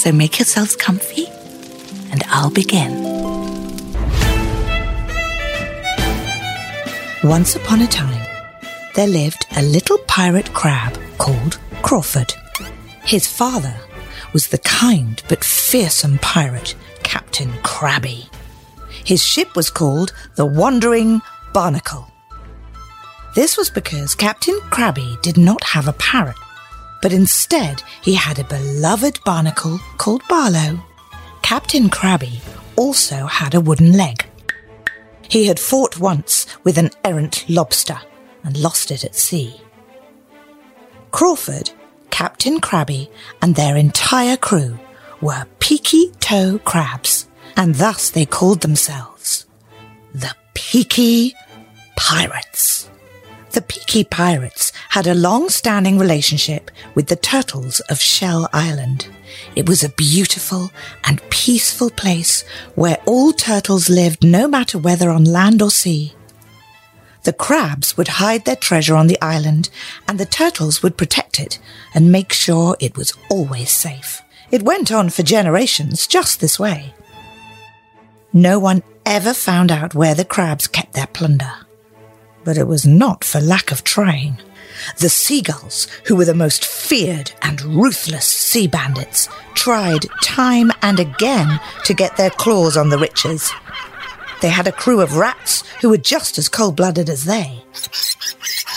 So make yourselves comfy, and I'll begin. Once upon a time, there lived a little pirate crab called Crawford. His father was the kind but fearsome pirate, Captain Crabby. His ship was called the Wandering Barnacle. This was because Captain Crabby did not have a parrot, but instead he had a beloved barnacle called Barlow. Captain Crabby also had a wooden leg. He had fought once with an errant lobster and lost it at sea. Crawford, Captain Crabby, and their entire crew were peaky toe crabs, and thus they called themselves the Peaky Pirates. The Peaky Pirates had a long-standing relationship with the turtles of Shell Island. It was a beautiful and peaceful place where all turtles lived no matter whether on land or sea. The crabs would hide their treasure on the island and the turtles would protect it and make sure it was always safe. It went on for generations just this way. No one ever found out where the crabs kept their plunder but it was not for lack of trying. The seagulls, who were the most feared and ruthless sea bandits, tried time and again to get their claws on the riches. They had a crew of rats who were just as cold blooded as they.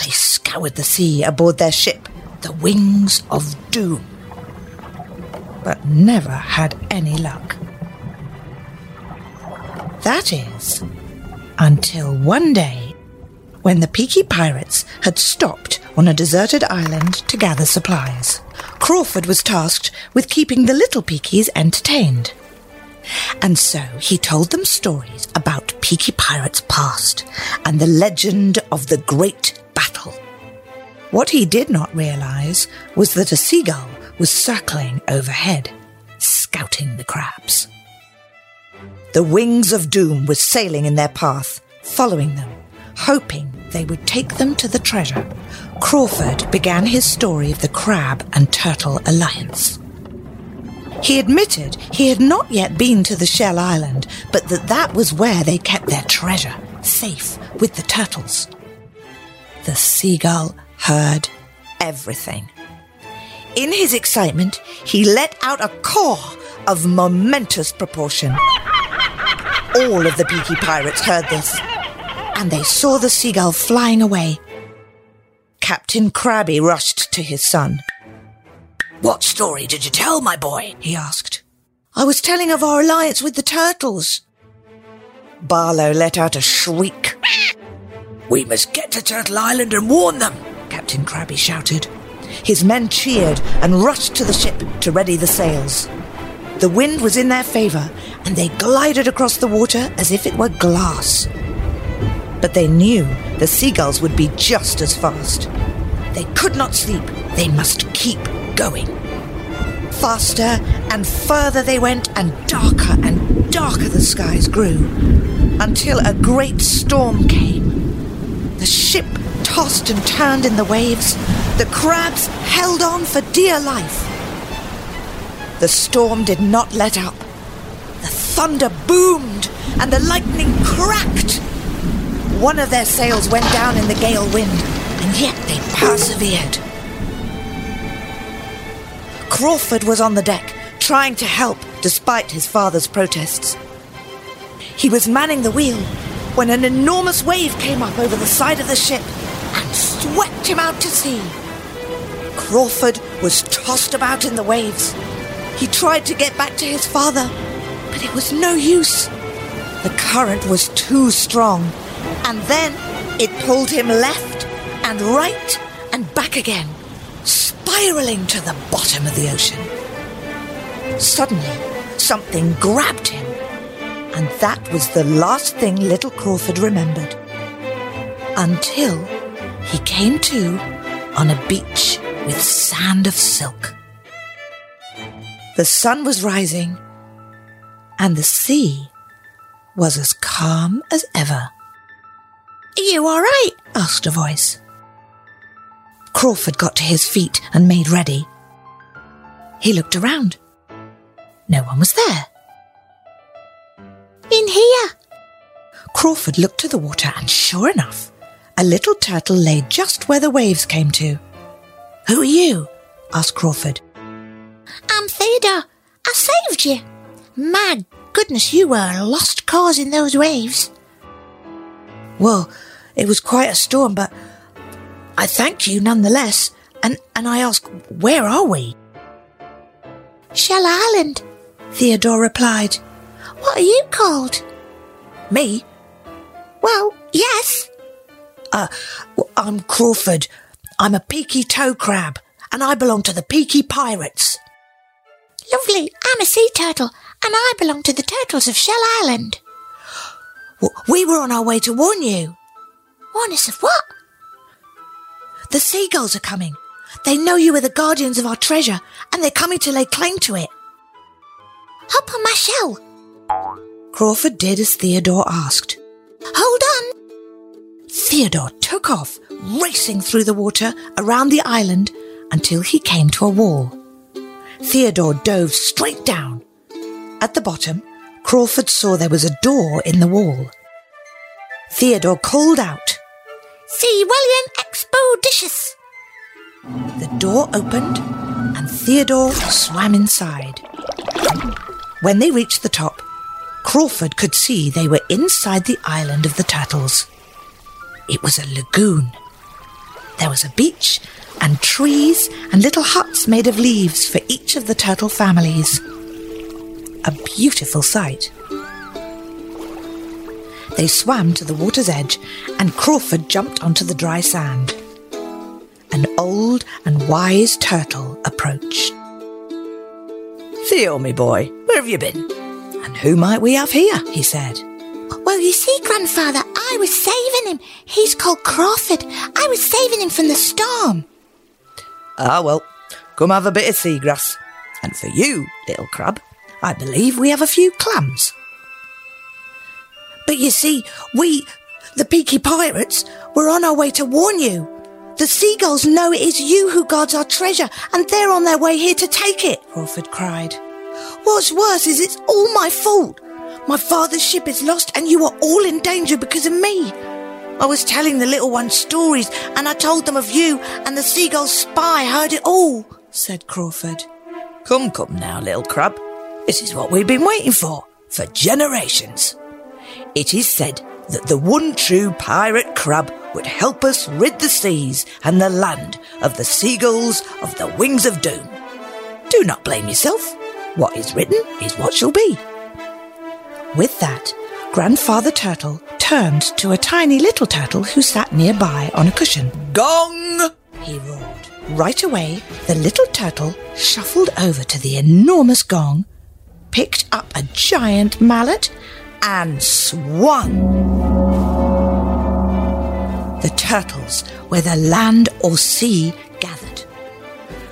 They scoured the sea aboard their ship, the Wings of Doom, but never had any luck. That is, until one day when the Peaky Pirates had stopped on a deserted island to gather supplies. Crawford was tasked with keeping the little Peakies entertained. And so he told them stories about Peaky Pirates' past and the legend of the Great Battle. What he did not realize was that a seagull was circling overhead, scouting the crabs. The wings of doom were sailing in their path, following them hoping they would take them to the treasure, Crawford began his story of the crab and turtle alliance. He admitted he had not yet been to the Shell Island, but that that was where they kept their treasure, safe with the turtles. The seagull heard everything. In his excitement, he let out a caw of momentous proportion. All of the Peaky Pirates heard this and they saw the seagull flying away. Captain Crabby rushed to his son. What story did you tell, my boy? he asked. I was telling of our alliance with the turtles. Barlow let out a shriek. We must get to Turtle Island and warn them, Captain Crabby shouted. His men cheered and rushed to the ship to ready the sails. The wind was in their favour, and they glided across the water as if it were glass but they knew the seagulls would be just as fast. They could not sleep, they must keep going. Faster and further they went, and darker and darker the skies grew, until a great storm came. The ship tossed and turned in the waves. The crabs held on for dear life. The storm did not let up. The thunder boomed and the lightning cracked. One of their sails went down in the gale wind, and yet they persevered. Crawford was on the deck, trying to help despite his father's protests. He was manning the wheel when an enormous wave came up over the side of the ship and swept him out to sea. Crawford was tossed about in the waves. He tried to get back to his father, but it was no use. The current was too strong and then it pulled him left and right and back again, spiraling to the bottom of the ocean. Suddenly, something grabbed him, and that was the last thing little Crawford remembered. Until he came to on a beach with sand of silk. The sun was rising, and the sea was as calm as ever. Are you all right? asked a voice. Crawford got to his feet and made ready. He looked around. No one was there. In here. Crawford looked to the water, and sure enough, a little turtle lay just where the waves came to. Who are you? asked Crawford. I'm Theodore. I saved you. My goodness, you were a lost cause in those waves. Well, it was quite a storm, but I thank you nonetheless. And, and I ask, where are we? Shell Island, Theodore replied. What are you called? Me? Well, yes. Uh, I'm Crawford. I'm a peaky toe crab, and I belong to the Peaky Pirates. Lovely. I'm a sea turtle, and I belong to the turtles of Shell Island. We were on our way to warn you. Warn us of what? The seagulls are coming. They know you are the guardians of our treasure, and they're coming to lay claim to it. Hop on my shell. Crawford did as Theodore asked. Hold on. Theodore took off, racing through the water around the island until he came to a wall. Theodore dove straight down. At the bottom, Crawford saw there was a door in the wall. Theodore called out, See William Expeditious! The door opened and Theodore swam inside. When they reached the top, Crawford could see they were inside the island of the turtles. It was a lagoon. There was a beach and trees and little huts made of leaves for each of the turtle families. A beautiful sight. They swam to the water's edge, and Crawford jumped onto the dry sand. An old and wise turtle approached. Theo, me boy, where have you been? And who might we have here? he said. Well, you see, Grandfather, I was saving him. He's called Crawford. I was saving him from the storm. Ah, well, come have a bit of seagrass. And for you, little crab, I believe we have a few clams. But you see, we, the Peaky Pirates, were on our way to warn you. The seagulls know it is you who guards our treasure, and they're on their way here to take it, Crawford cried. What's worse is it's all my fault. My father's ship is lost, and you are all in danger because of me. I was telling the little ones stories, and I told them of you, and the seagull spy heard it all, said Crawford. Come, come now, little crab. This is what we've been waiting for, for generations. It is said that the one true pirate crab would help us rid the seas and the land of the seagulls of the wings of doom. Do not blame yourself. What is written is what shall be. With that, Grandfather Turtle turned to a tiny little turtle who sat nearby on a cushion. Gong! he roared. Right away, the little turtle shuffled over to the enormous gong, picked up a giant mallet, and swung. The turtles, whether land or sea, gathered.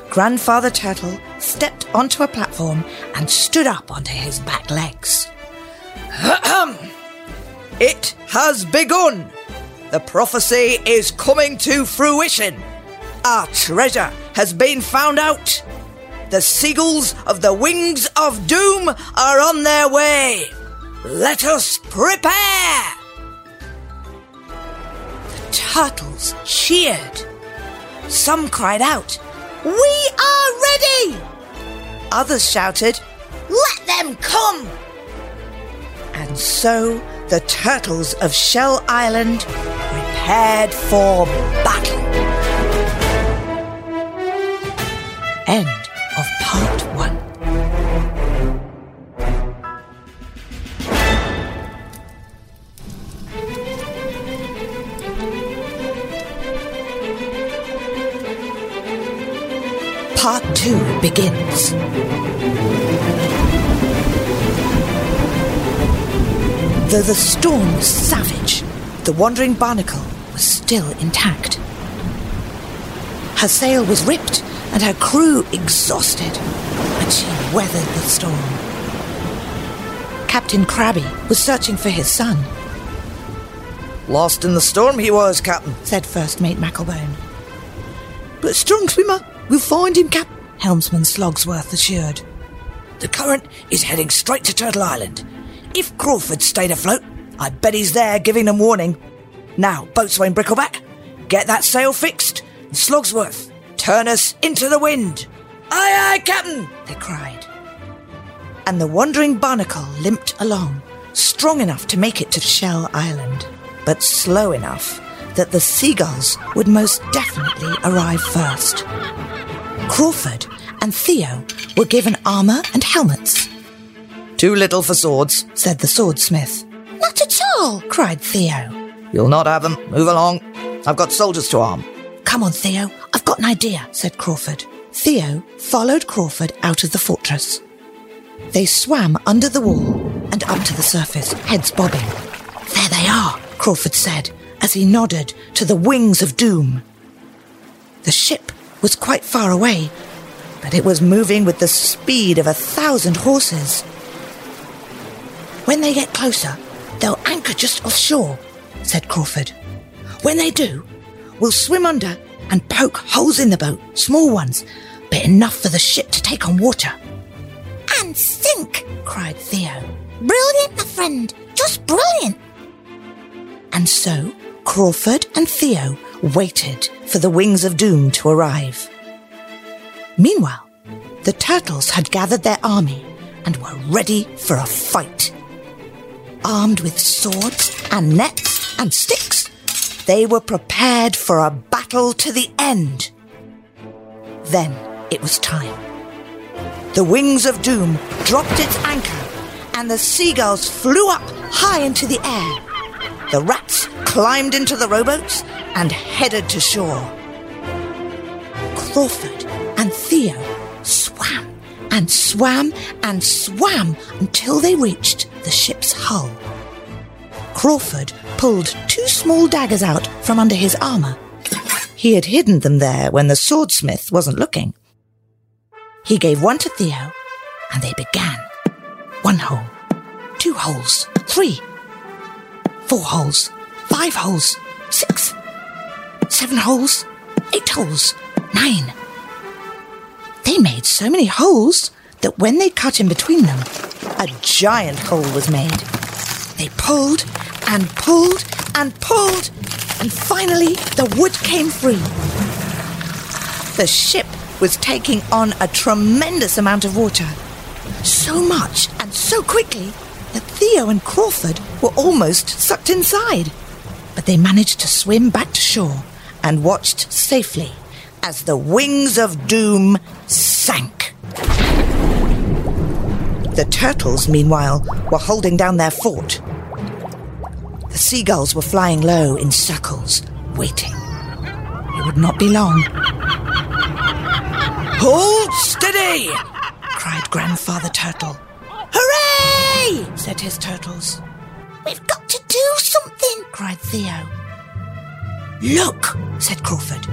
Grandfather Turtle stepped onto a platform and stood up onto his back legs. It has begun! The prophecy is coming to fruition! Our treasure has been found out! The seagulls of the wings of doom are on their way! Let us prepare! The turtles cheered. Some cried out, We are ready! Others shouted, Let them come! And so the turtles of Shell Island prepared for battle. End begins. Though the storm was savage, the wandering barnacle was still intact. Her sail was ripped and her crew exhausted, but she weathered the storm. Captain Crabby was searching for his son. Lost in the storm he was, Captain, said First Mate Macklebone. But strong swimmer, we'll find him, Cap. Helmsman Slogsworth assured. The current is heading straight to Turtle Island. If Crawford stayed afloat, I bet he's there giving them warning. Now, Boatswain Brickleback, get that sail fixed. Slogsworth, turn us into the wind. Aye, aye, Captain, they cried. And the wandering barnacle limped along, strong enough to make it to Shell Island, but slow enough that the seagulls would most definitely arrive first. Crawford and Theo were given armour and helmets, Too little for swords. said the swordsmith. Not at all, cried Theo. You'll not have them. Move along. I've got soldiers to arm. Come on, Theo, I've got an idea, said Crawford. Theo followed Crawford out of the fortress. They swam under the wall and up to the surface, heads bobbing. There they are, Crawford said as he nodded to the wings of doom. The ship was quite far away, but it was moving with the speed of a thousand horses. When they get closer, they'll anchor just offshore, said Crawford. When they do, we'll swim under and poke holes in the boat, small ones, but enough for the ship to take on water. And sink, cried Theo. Brilliant, my friend, just brilliant. And so Crawford and Theo waited for the wings of doom to arrive. Meanwhile, the turtles had gathered their army and were ready for a fight. Armed with swords and nets and sticks, they were prepared for a battle to the end. Then it was time. The wings of doom dropped its anchor, and the seagulls flew up high into the air. The rats climbed into the rowboats and headed to shore. Crawford and Theo swam and swam and swam until they reached the ship's hull. Crawford pulled two small daggers out from under his armour. He had hidden them there when the swordsmith wasn't looking. He gave one to Theo, and they began. One hole, two holes, three, four holes, five holes, six, seven holes, eight holes, nine. They made so many holes that when they cut in between them, a giant hole was made. They pulled and pulled and pulled, and finally the wood came free. The ship was taking on a tremendous amount of water. So much and so quickly that Theo and Crawford were almost sucked inside. But they managed to swim back to shore and watched safely as the wings of doom sank. The turtles, meanwhile, were holding down their fort. The seagulls were flying low in circles, waiting. It would not be long. Hold steady! cried Grandfather Turtle. Hooray! said his turtles. We've got to do something, cried Theo. Look, said Crawford.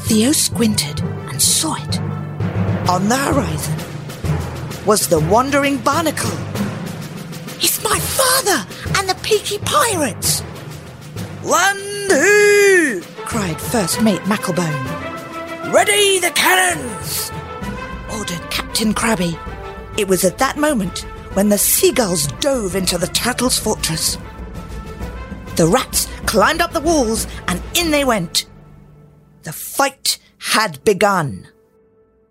Theo squinted and saw it. On the horizon was the wandering barnacle. It's my father and the Peaky Pirates! Land ho! cried First Mate Macklebone. Ready the cannons! ordered Captain Crabby. It was at that moment when the seagulls dove into the turtles' fortress. The rats climbed up the walls and in they went. The fight had begun.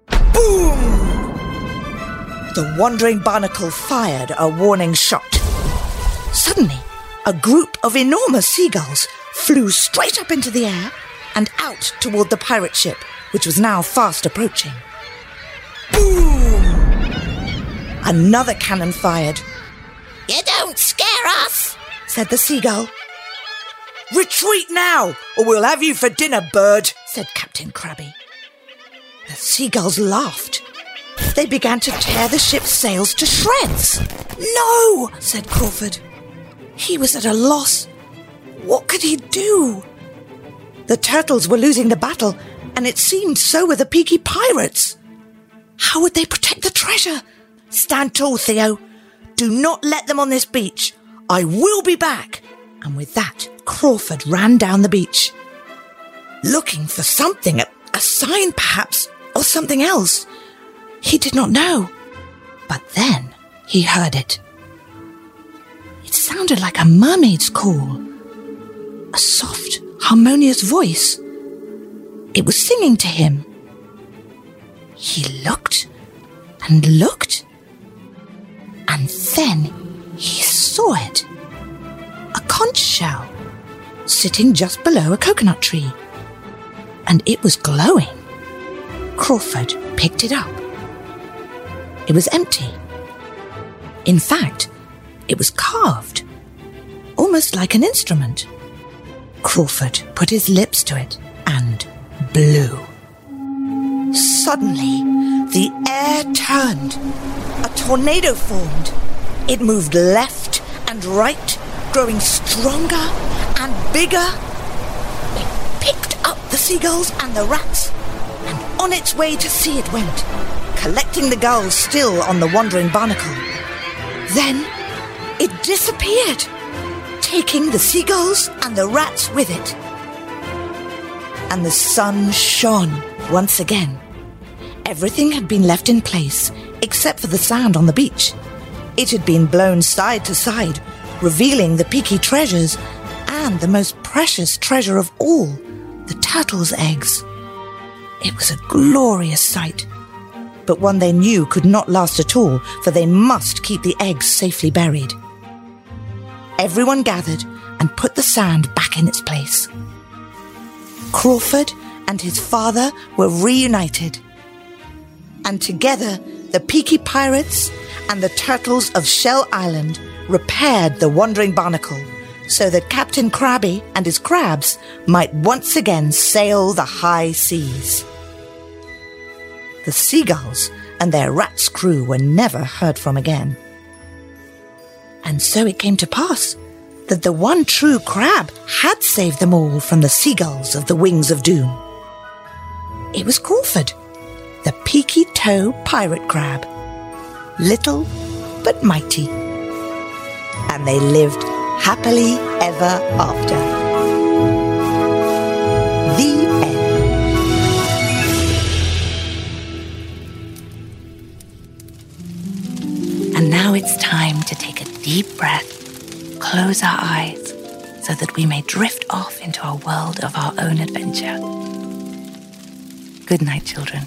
Boom! The wandering barnacle fired a warning shot. Suddenly, a group of enormous seagulls flew straight up into the air and out toward the pirate ship, which was now fast approaching. Boom! Another cannon fired. You don't scare us, said the seagull, Retreat now, or we'll have you for dinner, bird! said Captain Crabby. The seagulls laughed. They began to tear the ship's sails to shreds. No, said Crawford. He was at a loss. What could he do? The turtles were losing the battle, and it seemed so were the Peaky Pirates. How would they protect the treasure? Stand tall, Theo. Do not let them on this beach. I will be back. And with that, Crawford ran down the beach, looking for something, a, a sign perhaps, or something else. He did not know. But then he heard it. It sounded like a mermaid's call. A soft, harmonious voice. It was singing to him. He looked and looked, and then he saw it. Conch shell sitting just below a coconut tree. And it was glowing. Crawford picked it up. It was empty. In fact, it was carved, almost like an instrument. Crawford put his lips to it and blew. Suddenly, the air turned. A tornado formed. It moved left and right, growing stronger and bigger. It picked up the seagulls and the rats, and on its way to sea it went, collecting the gulls still on the wandering barnacle. Then it disappeared, taking the seagulls and the rats with it. And the sun shone once again. Everything had been left in place except for the sand on the beach. It had been blown side to side, revealing the peaky treasures and the most precious treasure of all, the turtle's eggs. It was a glorious sight, but one they knew could not last at all, for they must keep the eggs safely buried. Everyone gathered and put the sand back in its place. Crawford and his father were reunited. And together, the Peaky Pirates and the turtles of Shell Island repaired the wandering barnacle so that Captain Crabby and his crabs might once again sail the high seas. The seagulls and their rat's crew were never heard from again. And so it came to pass that the one true crab had saved them all from the seagulls of the wings of doom. It was Crawford, the peaky toe pirate crab. Little but mighty. And they lived happily ever after. The end. And now it's time to take a deep breath, close our eyes, so that we may drift off into a world of our own adventure. Good night, children.